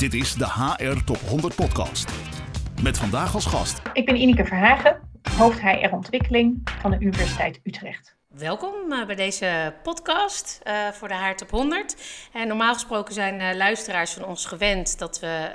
Dit is de HR Top 100 Podcast. Met vandaag als gast. Ik ben Ineke Verhagen, hoofd HR Ontwikkeling van de Universiteit Utrecht. Welkom uh, bij deze podcast uh, voor de Haart op 100. En normaal gesproken zijn uh, luisteraars van ons gewend dat we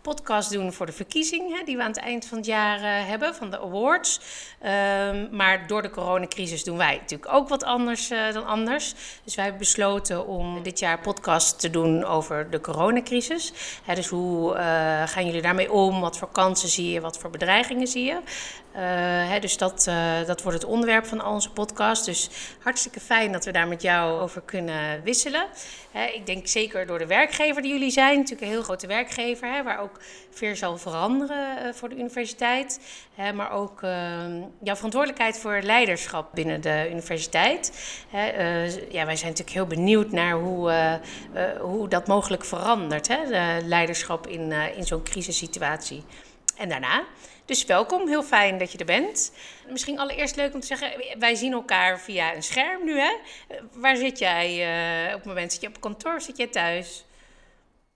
podcast doen voor de verkiezingen die we aan het eind van het jaar hebben, van de awards. Ehm, maar door de coronacrisis doen wij natuurlijk ook wat anders dan anders. Dus wij hebben besloten om dit jaar podcast te doen over de coronacrisis. dus hoe gaan jullie daarmee om? Wat voor kansen zie je? Wat voor bedreigingen zie je? Hè, dus dat, dat wordt het onderwerp van onze podcast. Dus hartstikke fijn dat we daar met jou over kunnen wisselen. ik denk zeker door de werkgever die jullie zijn, natuurlijk een heel grote werkgever, waar ook veel zal veranderen eh, voor de universiteit. maar ook ehm, jouw verantwoordelijkheid voor leiderschap binnen de universiteit. Eh, ja, wij zijn natuurlijk heel benieuwd naar hoe, eh, hoe dat mogelijk verandert, de leiderschap in, in zo'n crisissituatie. En daarna. Dus welkom, heel fijn dat je er bent. Misschien allereerst leuk om te zeggen, wij zien elkaar via een scherm nu, hè? Waar zit jij uh, op het moment? Zit je op kantoor zit je thuis?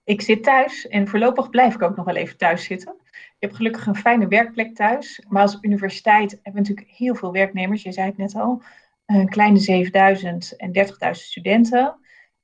Ik zit thuis en voorlopig blijf ik ook nog wel even thuis zitten. Ik heb gelukkig een fijne werkplek thuis. Maar als universiteit hebben we natuurlijk heel veel werknemers. Je zei het net al. Een kleine 7000 en 30.000 studenten.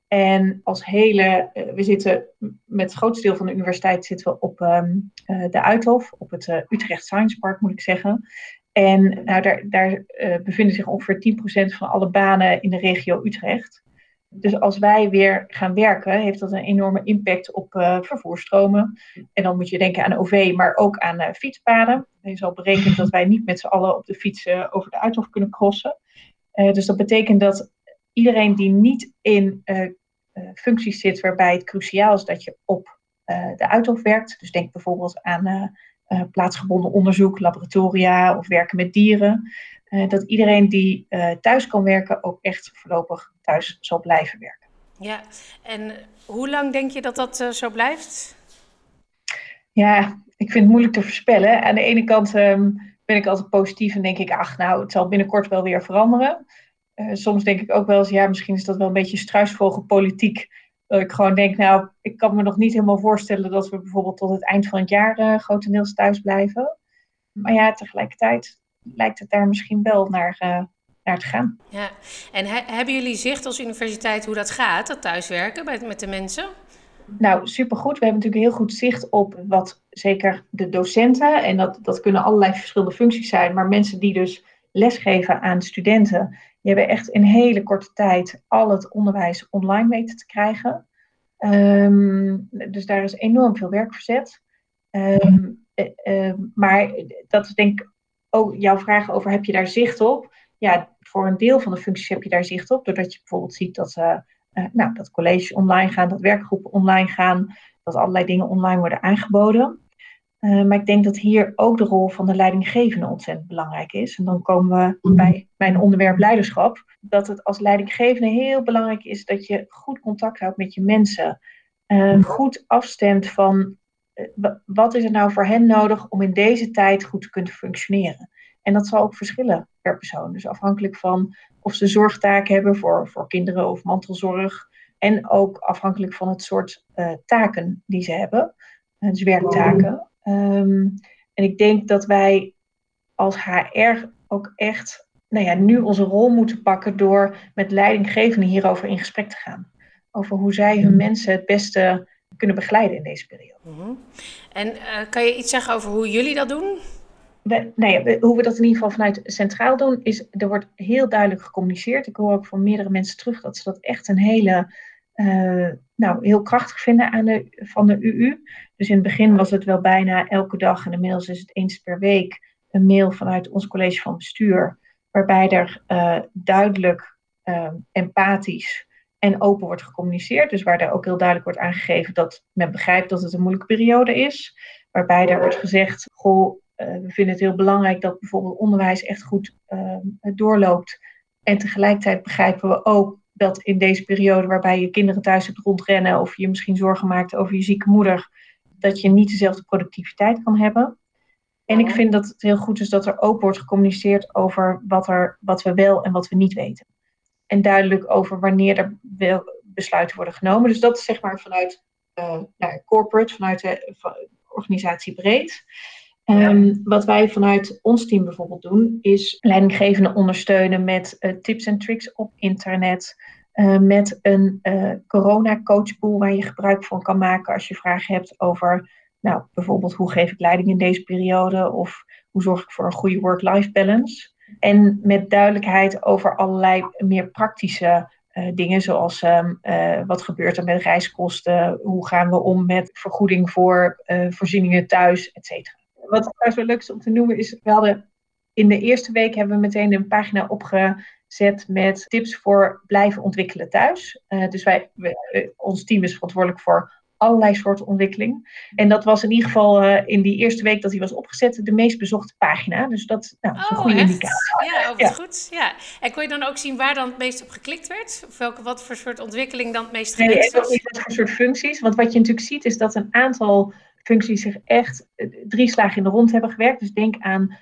En als hele, uh, we zitten met het grootste deel van de universiteit zitten we op um, uh, de Uithof, op het uh, Utrecht Science Park moet ik zeggen. En nou, daar, daar bevinden zich ongeveer 10% van alle banen in de regio Utrecht. Dus als wij weer gaan werken, heeft dat een enorme impact op vervoerstromen. En dan moet je denken aan OV, maar ook aan fietspaden. Er is al berekend dat wij niet met z'n allen op de fiets over de Uithof kunnen crossen. dus dat betekent dat iedereen die niet in uh, functies zit waarbij het cruciaal is dat je op uh, de uithof werkt. Dus denk bijvoorbeeld aan plaatsgebonden onderzoek, laboratoria of werken met dieren. dat iedereen die thuis kan werken ook echt voorlopig thuis zal blijven werken. Ja, en hoe lang denk je dat dat zo blijft? Ja, ik vind het moeilijk te voorspellen. Aan de ene kant um, ben ik altijd positief en denk ik, ach nou, het zal binnenkort wel weer veranderen. Uh, soms denk ik ook wel eens, ja, misschien is dat wel een beetje struisvogelpolitiek. Dat ik gewoon denk, nou, ik kan me nog niet helemaal voorstellen dat we bijvoorbeeld tot het eind van het jaar uh, grotendeels thuis blijven. Maar ja, tegelijkertijd lijkt het daar misschien wel naar, uh, naar te gaan. Ja, en he hebben jullie zicht als universiteit hoe dat gaat, dat thuiswerken met, met de mensen? Nou, supergoed. We hebben natuurlijk heel goed zicht op wat zeker de docenten, en dat, dat kunnen allerlei verschillende functies zijn, maar mensen die dus lesgeven aan studenten, die hebben echt in hele korte tijd al het onderwijs online weten te krijgen. Um, dus daar is enorm veel werk verzet. Um, uh, maar dat is denk ik ook jouw vraag over, heb je daar zicht op? Ja, voor een deel van de functies heb je daar zicht op, doordat je bijvoorbeeld ziet dat, uh, nou, dat colleges online gaan, dat werkgroepen online gaan, dat allerlei dingen online worden aangeboden. Uh, maar ik denk dat hier ook de rol van de leidinggevende ontzettend belangrijk is. En dan komen we bij mijn onderwerp leiderschap. Dat het als leidinggevende heel belangrijk is dat je goed contact houdt met je mensen. Uh, goed afstemt van uh, wat is er nou voor hen nodig om in deze tijd goed te kunnen functioneren. En dat zal ook verschillen per persoon. Dus afhankelijk van of ze zorgtaken hebben voor, voor kinderen of mantelzorg. En ook afhankelijk van het soort taken die ze hebben. dus werktaken. Um, en ik denk dat wij als HR ook echt nou ja, nu onze rol moeten pakken door met leidinggevenden hierover in gesprek te gaan. Over hoe zij hun mensen het beste kunnen begeleiden in deze periode. Mm -hmm. En uh, kan je iets zeggen over hoe jullie dat doen? We, nou ja, hoe we dat in ieder geval vanuit centraal doen, is er wordt heel duidelijk gecommuniceerd. Ik hoor ook van meerdere mensen terug dat ze dat echt een hele uh, nou, heel krachtig vinden aan de, van de UU. Dus in het begin was het wel bijna elke dag en inmiddels is het eens per week een mail vanuit ons college van bestuur, waarbij er uh, duidelijk uh, empathisch en open wordt gecommuniceerd. Dus waar er ook heel duidelijk wordt aangegeven dat men begrijpt dat het een moeilijke periode is. Waarbij er wordt gezegd, goh, we vinden het heel belangrijk dat bijvoorbeeld onderwijs echt goed doorloopt. En tegelijkertijd begrijpen we ook dat in deze periode waarbij je kinderen thuis hebt rondrennen of je misschien zorgen maakt over je zieke moeder, dat je niet dezelfde productiviteit kan hebben. En ik vind dat het heel goed is dat er ook wordt gecommuniceerd over wat, er, wat we wel en wat we niet weten. En duidelijk over wanneer er wel besluiten worden genomen. Dus dat is zeg maar vanuit nou, corporate, vanuit de organisatie breed. Ehm, wat wij vanuit ons team bijvoorbeeld doen, is leidinggevenden ondersteunen met tips en tricks op internet. met een corona coachpool waar je gebruik van kan maken als je vragen hebt over nou, bijvoorbeeld hoe geef ik leiding in deze periode of hoe zorg ik voor een goede work-life balance. En met duidelijkheid over allerlei meer praktische dingen, zoals uh, wat gebeurt er met reiskosten, hoe gaan we om met vergoeding voor voorzieningen thuis, et cetera. Wat trouwens wel leuk is om te noemen is, we hadden in de eerste week hebben we meteen een pagina opgezet met tips voor blijven ontwikkelen thuis. dus wij, we, ons team is verantwoordelijk voor allerlei soorten ontwikkeling. En dat was in ieder geval uh, in die eerste week dat hij was opgezet de meest bezochte pagina. Dus dat nou, is een oh, goede echt? indicatie. Ja, oh, ja. goed. Ja. En kon je dan ook zien waar dan het meest op geklikt werd? Of welke, wat voor soort ontwikkeling dan het meest geklikt nee, was? Nee, wat voor soort functies. Want wat je natuurlijk ziet is dat een aantal functies zich echt eh, drie slagen in de rond hebben gewerkt. Dus denk aan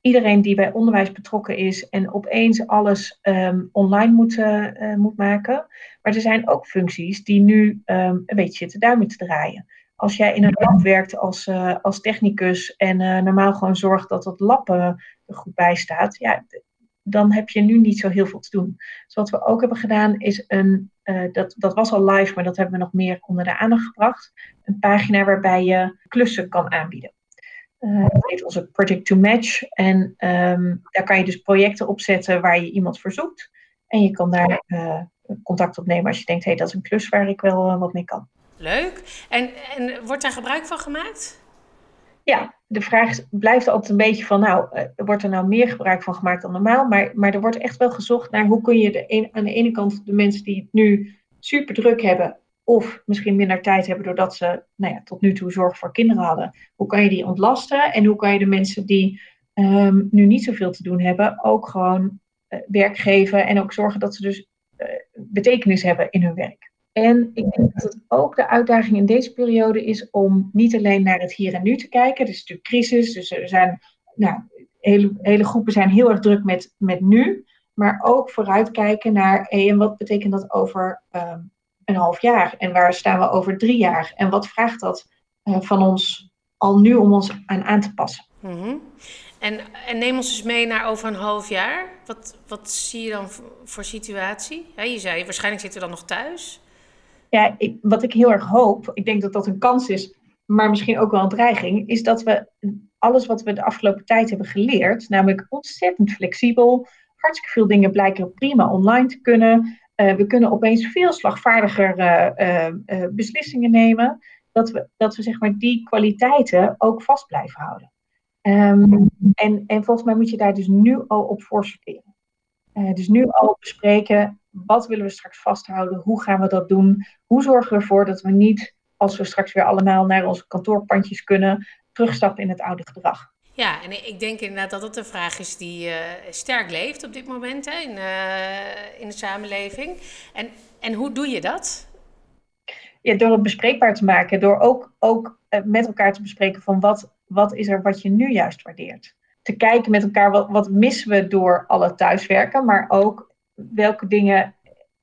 iedereen die bij onderwijs betrokken is en opeens alles um, online moet, uh, moet maken. Maar er zijn ook functies die nu um, een beetje zitten duimen te draaien. Als jij in een lab werkt als, uh, als technicus en uh, normaal gewoon zorgt dat het lab er goed bij staat, ja, dan heb je nu niet zo heel veel te doen. Dus wat we ook hebben gedaan is een, dat, dat was al live, maar dat hebben we nog meer onder de aandacht gebracht, een pagina waarbij je klussen kan aanbieden. Uh, dat heet onze Project to Match. En um, daar kan je dus projecten opzetten waar je iemand verzoekt. En je kan daar uh, contact opnemen als je denkt, hé, hey, dat is een klus waar ik wel wat mee kan. Leuk. En, en wordt daar gebruik van gemaakt? Ja, de vraag blijft altijd een beetje van, nou, wordt er nou meer gebruik van gemaakt dan normaal? Maar, maar er wordt echt wel gezocht naar hoe kun je de een, aan de ene kant de mensen die het nu super druk hebben, of misschien minder tijd hebben doordat ze nou ja, tot nu toe zorg voor kinderen hadden. Hoe kan je die ontlasten en hoe kan je de mensen die um, nu niet zoveel te doen hebben ook gewoon uh, werk geven en ook zorgen dat ze dus uh, betekenis hebben in hun werk. En ik denk dat het ook de uitdaging in deze periode is om niet alleen naar het hier en nu te kijken. Het is natuurlijk crisis, dus er zijn, nou, hele, hele groepen zijn heel erg druk met, met nu. Maar ook vooruitkijken naar, en wat betekent dat over um, een half jaar? En waar staan we over drie jaar? En wat vraagt dat uh, van ons al nu om ons aan aan te passen? -hmm. en, en neem ons eens mee naar over een half jaar. Wat, wat zie je dan voor situatie? Je zei, waarschijnlijk zitten we dan nog thuis. Ja, wat ik heel erg hoop, ik denk dat dat een kans is, maar misschien ook wel een dreiging, is dat we alles wat we de afgelopen tijd hebben geleerd, namelijk ontzettend flexibel, hartstikke veel dingen blijken prima online te kunnen. Uh, we kunnen opeens veel slagvaardiger uh, uh, beslissingen nemen. Dat we, dat we zeg maar die kwaliteiten ook vast blijven houden. Um, en, en volgens mij moet je daar dus nu al op voorsorteren. dus nu al bespreken, wat willen we straks vasthouden? Hoe gaan we dat doen? Hoe zorgen we ervoor dat we niet, als we straks weer allemaal naar onze kantoorpandjes kunnen, terugstappen in het oude gedrag? Ja, en ik denk inderdaad dat het een vraag is die uh, sterk leeft op dit moment hè, in, uh, in de samenleving. En, en hoe doe je dat? Ja, door het bespreekbaar te maken, door ook, ook met elkaar te bespreken van wat, wat is er wat je nu juist waardeert. Te kijken met elkaar wat, missen we door alle thuiswerken, maar ook welke dingen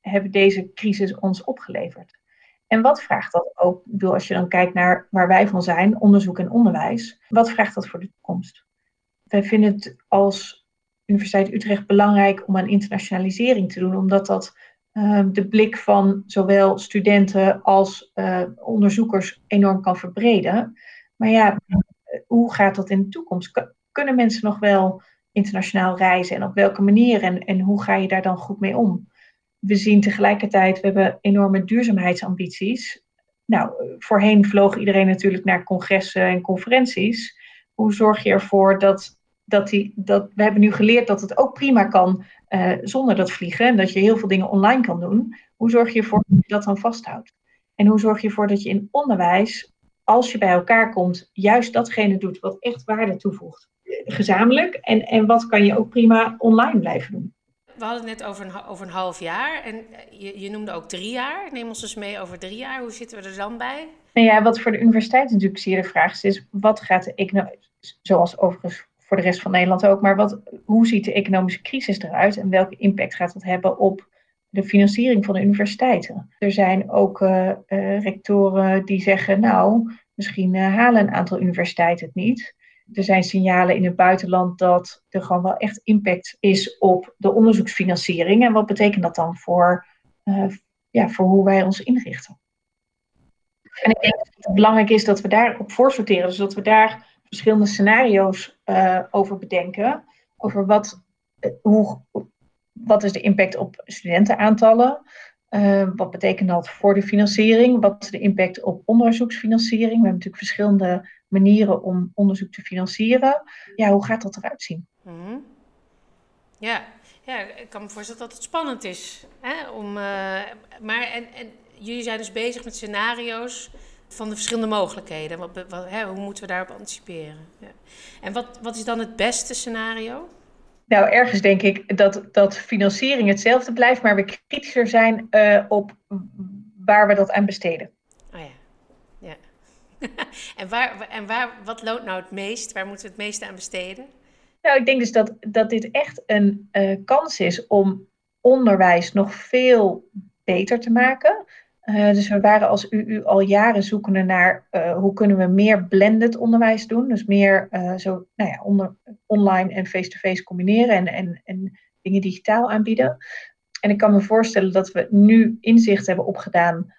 hebben deze crisis ons opgeleverd. En wat vraagt dat ook? Bedoel, als je dan kijkt naar waar wij van zijn, onderzoek en onderwijs, wat vraagt dat voor de toekomst? Wij vinden het als Universiteit Utrecht belangrijk om aan internationalisering te doen, omdat dat uh, de blik van zowel studenten als uh, onderzoekers enorm kan verbreden. Maar ja, hoe gaat dat in de toekomst? Kunnen mensen nog wel internationaal reizen en op welke manier en, en hoe ga je daar dan goed mee om? we zien tegelijkertijd, we hebben enorme duurzaamheidsambities. Nou, voorheen vloog iedereen natuurlijk naar congressen en conferenties. Hoe zorg je ervoor dat, dat die, dat, we hebben nu geleerd dat het ook prima kan uh, zonder dat vliegen en dat je heel veel dingen online kan doen. Hoe zorg je ervoor dat je dat dan vasthoudt? En hoe zorg je ervoor dat je in onderwijs, als je bij elkaar komt, juist datgene doet wat echt waarde toevoegt? Gezamenlijk. En, en wat kan je ook prima online blijven doen? we hadden het net over een, over een half jaar. En eh, je, je noemde ook drie jaar. Neem ons eens mee over drie jaar. Hoe zitten we er dan bij? Nou ja, wat voor de universiteit natuurlijk zeer de vraag is, is wat gaat de economie, zoals overigens voor de rest van Nederland ook, maar wat, hoe ziet de economische crisis eruit en welke impact gaat dat hebben op de financiering van de universiteiten. Er zijn ook uh, rectoren die zeggen, nou, misschien halen een aantal universiteiten het niet. Er zijn signalen in het buitenland dat er gewoon wel echt impact is op de onderzoeksfinanciering. En wat betekent dat dan voor, ja, voor hoe wij ons inrichten? En ik denk dat het belangrijk is dat we daarop voorsorteren. Dus dat we daar verschillende scenario's uh, over bedenken. Over wat, hoe, wat is de impact op studentenaantallen? Uh, wat betekent dat voor de financiering? Wat is de impact op onderzoeksfinanciering? We hebben natuurlijk verschillende manieren om onderzoek te financieren. Ja, hoe gaat dat eruit zien? -hmm. Ja, ja, ik kan me voorstellen dat het spannend is. Hè? Om, uh, maar en, en jullie zijn dus bezig met scenario's van de verschillende mogelijkheden. Wat, hè, hoe moeten we daarop anticiperen? Ja. En wat, wat is dan het beste scenario? Nou, ergens denk ik dat, dat financiering hetzelfde blijft, maar we kritischer zijn uh, op waar we dat aan besteden. Oh ja, ja. en waar, en waar, wat loont nou het meest? Waar moeten we het meeste aan besteden? Nou, ik denk dus dat, dat dit echt een uh, kans is om onderwijs nog veel beter te maken. Uh, dus we waren als UU al jaren zoekende naar uh, hoe kunnen we meer blended onderwijs doen. Dus meer uh, zo, nou ja, onder, online en face-to-face combineren en, en, en dingen digitaal aanbieden. En ik kan me voorstellen dat we nu inzicht hebben opgedaan,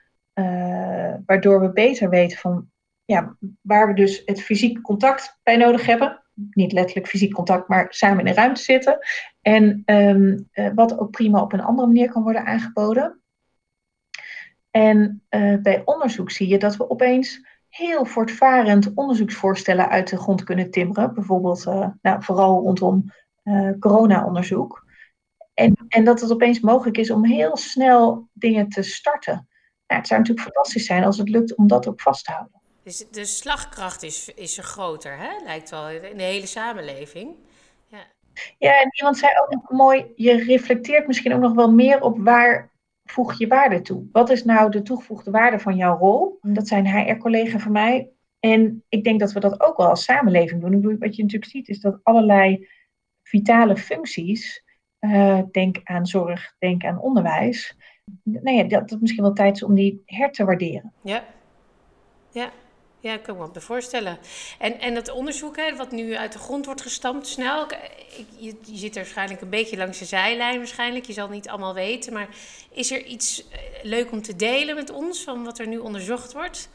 waardoor we beter weten van ja, waar we dus het fysiek contact bij nodig hebben. Niet letterlijk fysiek contact, maar samen in de ruimte zitten. En um, wat ook prima op een andere manier kan worden aangeboden. En uh, bij onderzoek zie je dat we opeens heel voortvarend onderzoeksvoorstellen uit de grond kunnen timmeren. Bijvoorbeeld uh, nou, vooral rondom uh, corona-onderzoek. En, en dat het opeens mogelijk is om heel snel dingen te starten. Nou, het zou natuurlijk fantastisch zijn als het lukt om dat ook vast te houden. Dus de slagkracht is, is er groter, hè? lijkt wel, in de hele samenleving. Ja. ja, en iemand zei ook nog mooi, je reflecteert misschien ook nog wel meer op waar voeg je waarde toe? Wat is nou de toegevoegde waarde van jouw rol? Dat zijn HR-collega's van mij. En ik denk dat we dat ook wel als samenleving doen. Wat je natuurlijk ziet is dat allerlei vitale functies, uh, denk aan zorg, denk aan onderwijs, nou ja, dat het misschien wel tijd is om die her te waarderen. Ja, ja. Ja, ik kan me wat voorstellen. En, en het onderzoek, hè, wat nu uit de grond wordt gestampt, snel. Je, je, zit er waarschijnlijk een beetje langs de zijlijn, waarschijnlijk. Je zal niet allemaal weten. Maar is er iets eh, leuk om te delen met ons van wat er nu onderzocht wordt?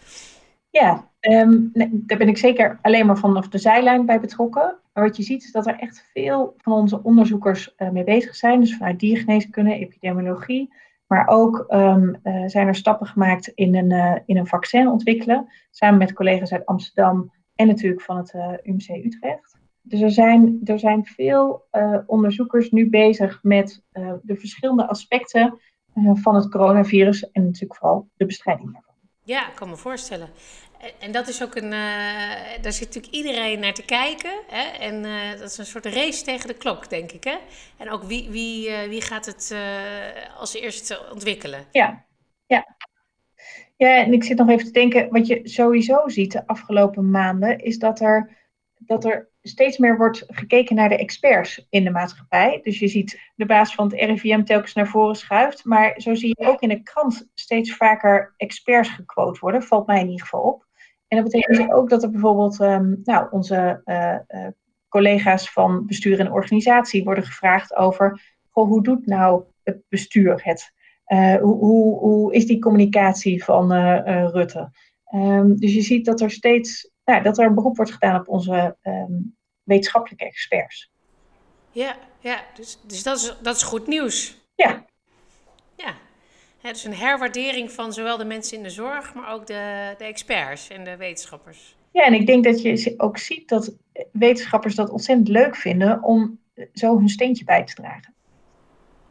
Ja, um, daar ben ik zeker alleen maar vanaf de zijlijn bij betrokken. Maar wat je ziet is dat er echt veel van onze onderzoekers uh, mee bezig zijn. Dus vanuit diergeneeskunde, epidemiologie, maar ook um, uh, zijn er stappen gemaakt in een, uh, in een vaccin ontwikkelen, samen met collega's uit Amsterdam en natuurlijk van het uh, UMC Utrecht. Dus er zijn, er zijn veel onderzoekers nu bezig met de verschillende aspecten van het coronavirus en natuurlijk vooral de bestrijding daarvan. Ja, ik kan me voorstellen. En dat is ook een. Uh, daar zit natuurlijk iedereen naar te kijken. Hè? En uh, dat is een soort race tegen de klok, denk ik. Hè? En ook wie, wie, uh, wie gaat het als eerste ontwikkelen? Ja, ja. Ja, en ik zit nog even te denken. Wat je sowieso ziet de afgelopen maanden. is dat er, dat er steeds meer wordt gekeken naar de experts in de maatschappij. Dus je ziet de baas van het RIVM telkens naar voren schuift. Maar zo zie je ook in de krant steeds vaker experts gequote worden. Valt mij in ieder geval op. En dat betekent dus ook dat er bijvoorbeeld um, nou, onze uh, uh, collega's van bestuur en organisatie worden gevraagd over goh, hoe doet nou het bestuur het? Uh, hoe, hoe, hoe, is die communicatie van Rutte? Um, dus je ziet dat er steeds nou, dat er een beroep wordt gedaan op onze um, wetenschappelijke experts. Ja, ja dus, dus dat, is, dat is goed nieuws. Ja. Ja, het is een herwaardering van zowel de mensen in de zorg, maar ook de, de experts en de wetenschappers. Ja, en ik denk dat je ook ziet dat wetenschappers dat ontzettend leuk vinden om zo hun steentje bij te dragen.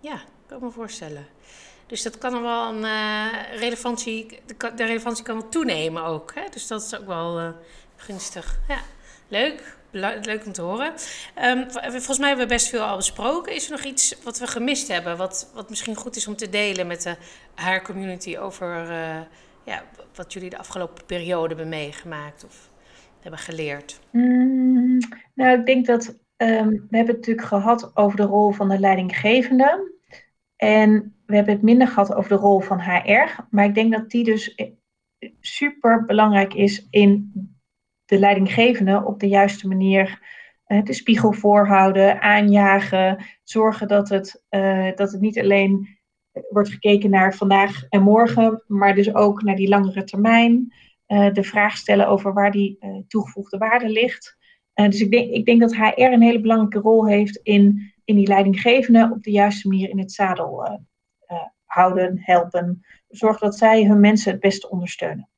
Ja, kan ik me voorstellen. Dus dat kan wel een uh, relevantie, de, de, relevantie kan wel toenemen ook. Hè? Dus dat is ook wel uh, gunstig. Ja, leuk leuk om te horen. Um, volgens mij hebben we best veel al besproken. Is er nog iets wat we gemist hebben, wat, wat misschien goed is om te delen met de haar community over uh, ja, wat jullie de afgelopen periode hebben meegemaakt of hebben geleerd? Mm, nou, ik denk dat um, we hebben het natuurlijk gehad over de rol van de leidinggevende. En we hebben het minder gehad over de rol van HR, maar ik denk dat die dus super belangrijk is in de leidinggevende op de juiste manier uh, de spiegel voorhouden, aanjagen, zorgen dat het, uh, dat het niet alleen wordt gekeken naar vandaag en morgen, maar dus ook naar die langere termijn. Uh, de vraag stellen over waar die toegevoegde waarde ligt. dus ik denk, ik denk dat HR een hele belangrijke rol heeft in, in die leidinggevende op de juiste manier in het zadel houden, helpen. Zorgen dat zij hun mensen het beste ondersteunen.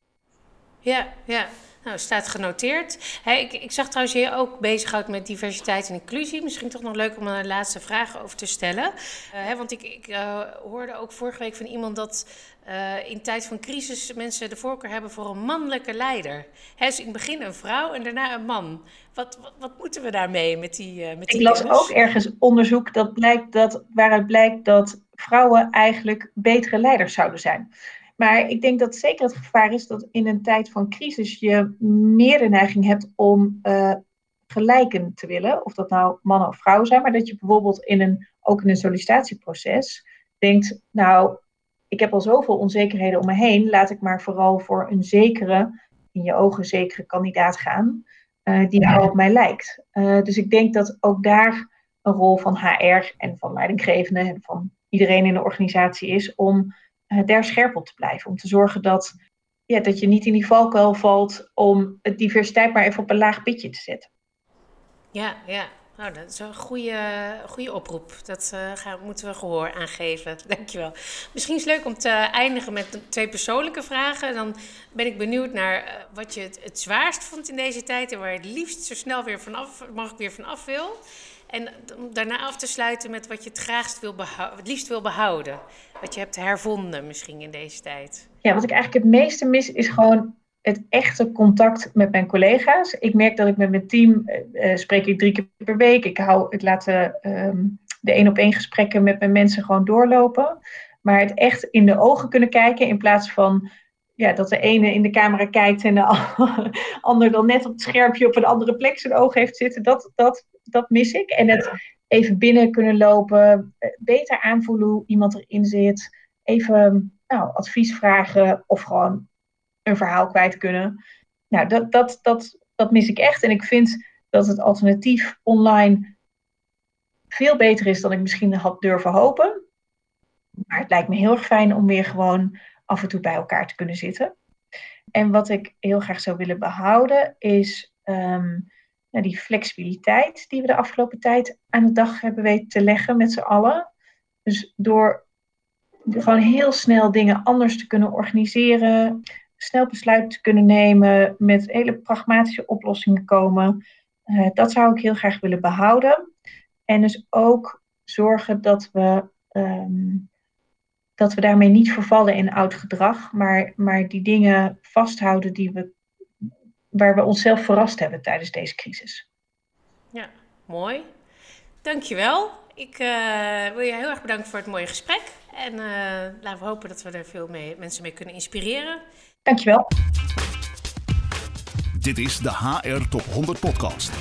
Ja, ja. Nou, staat genoteerd. Hey, ik, ik, zag trouwens je ook bezighoudt met diversiteit en inclusie. Misschien toch nog leuk om een laatste vraag over te stellen. Uh, want ik, ik uh, hoorde ook vorige week van iemand dat uh, in tijd van crisis mensen de voorkeur hebben voor een mannelijke leider. He, dus in het begin een vrouw en daarna een man. Wat, wat, wat moeten we daarmee met die, met die Ik las ook ergens onderzoek dat blijkt dat, waaruit blijkt dat vrouwen eigenlijk betere leiders zouden zijn. Maar ik denk dat zeker het gevaar is dat in een tijd van crisis je meer de neiging hebt om uh, gelijken te willen. Of dat nou mannen of vrouwen zijn. Maar dat je bijvoorbeeld in een, ook in een sollicitatieproces denkt, nou, ik heb al zoveel onzekerheden om me heen. Laat ik maar vooral voor een zekere, in je ogen zekere kandidaat gaan. Uh, die ja. op mij lijkt. Uh, dus ik denk dat ook daar een rol van HR en van leidinggevenden en van iedereen in de organisatie is om daar scherp op te blijven. Om te zorgen dat, ja, dat je niet in die valkuil valt om het diversiteit maar even op een laag pitje te zetten. Ja, ja. Nou, dat is een goede, goede oproep. Dat uh, gaan, moeten we gehoor aangeven. Dankjewel. Misschien is het leuk om te eindigen met twee persoonlijke vragen. Dan ben ik benieuwd naar uh, wat je het, het zwaarst vond in deze tijd en waar je het liefst zo snel weer vanaf, mag ik weer vanaf wil. En om daarna af te sluiten met wat je het graagst wil het liefst wil behouden. Wat je hebt hervonden misschien in deze tijd. Ja, wat ik eigenlijk het meeste mis is gewoon het echte contact met mijn collega's. Ik merk dat ik met mijn team uh, spreek ik drie keer per week. Ik hou het laten um, de één op één gesprekken met mijn mensen gewoon doorlopen. Maar het echt in de ogen kunnen kijken in plaats van ja, dat de ene in de camera kijkt en de ander dan net op het schermpje op een andere plek zijn oog heeft zitten. Dat, dat, dat mis ik. En het even binnen kunnen lopen, eh, beter aanvoelen hoe iemand erin zit. Even nou, advies vragen of gewoon een verhaal kwijt kunnen. Nou, dat, dat, dat, dat mis ik echt. En ik vind dat het alternatief online veel beter is dan ik misschien had durven hopen. Maar het lijkt me heel erg fijn om weer gewoon af en toe bij elkaar te kunnen zitten. En wat ik heel graag zou willen behouden is um, nou, die flexibiliteit die we de afgelopen tijd aan de dag hebben weten te leggen met z'n allen. Dus door gewoon heel snel dingen anders te kunnen organiseren, snel besluiten te kunnen nemen, met hele pragmatische oplossingen komen. Uh, dat zou ik heel graag willen behouden. En dus ook zorgen dat we um, dat we daarmee niet vervallen in oud gedrag, maar, maar die dingen vasthouden die we, waar we onszelf verrast hebben tijdens deze crisis. Ja, mooi. Dankjewel. Ik uh, wil je heel erg bedanken voor het mooie gesprek. En uh, laten we hopen dat we er veel mee, mensen mee kunnen inspireren. Dankjewel. Dit is de HR Top 100 Podcast.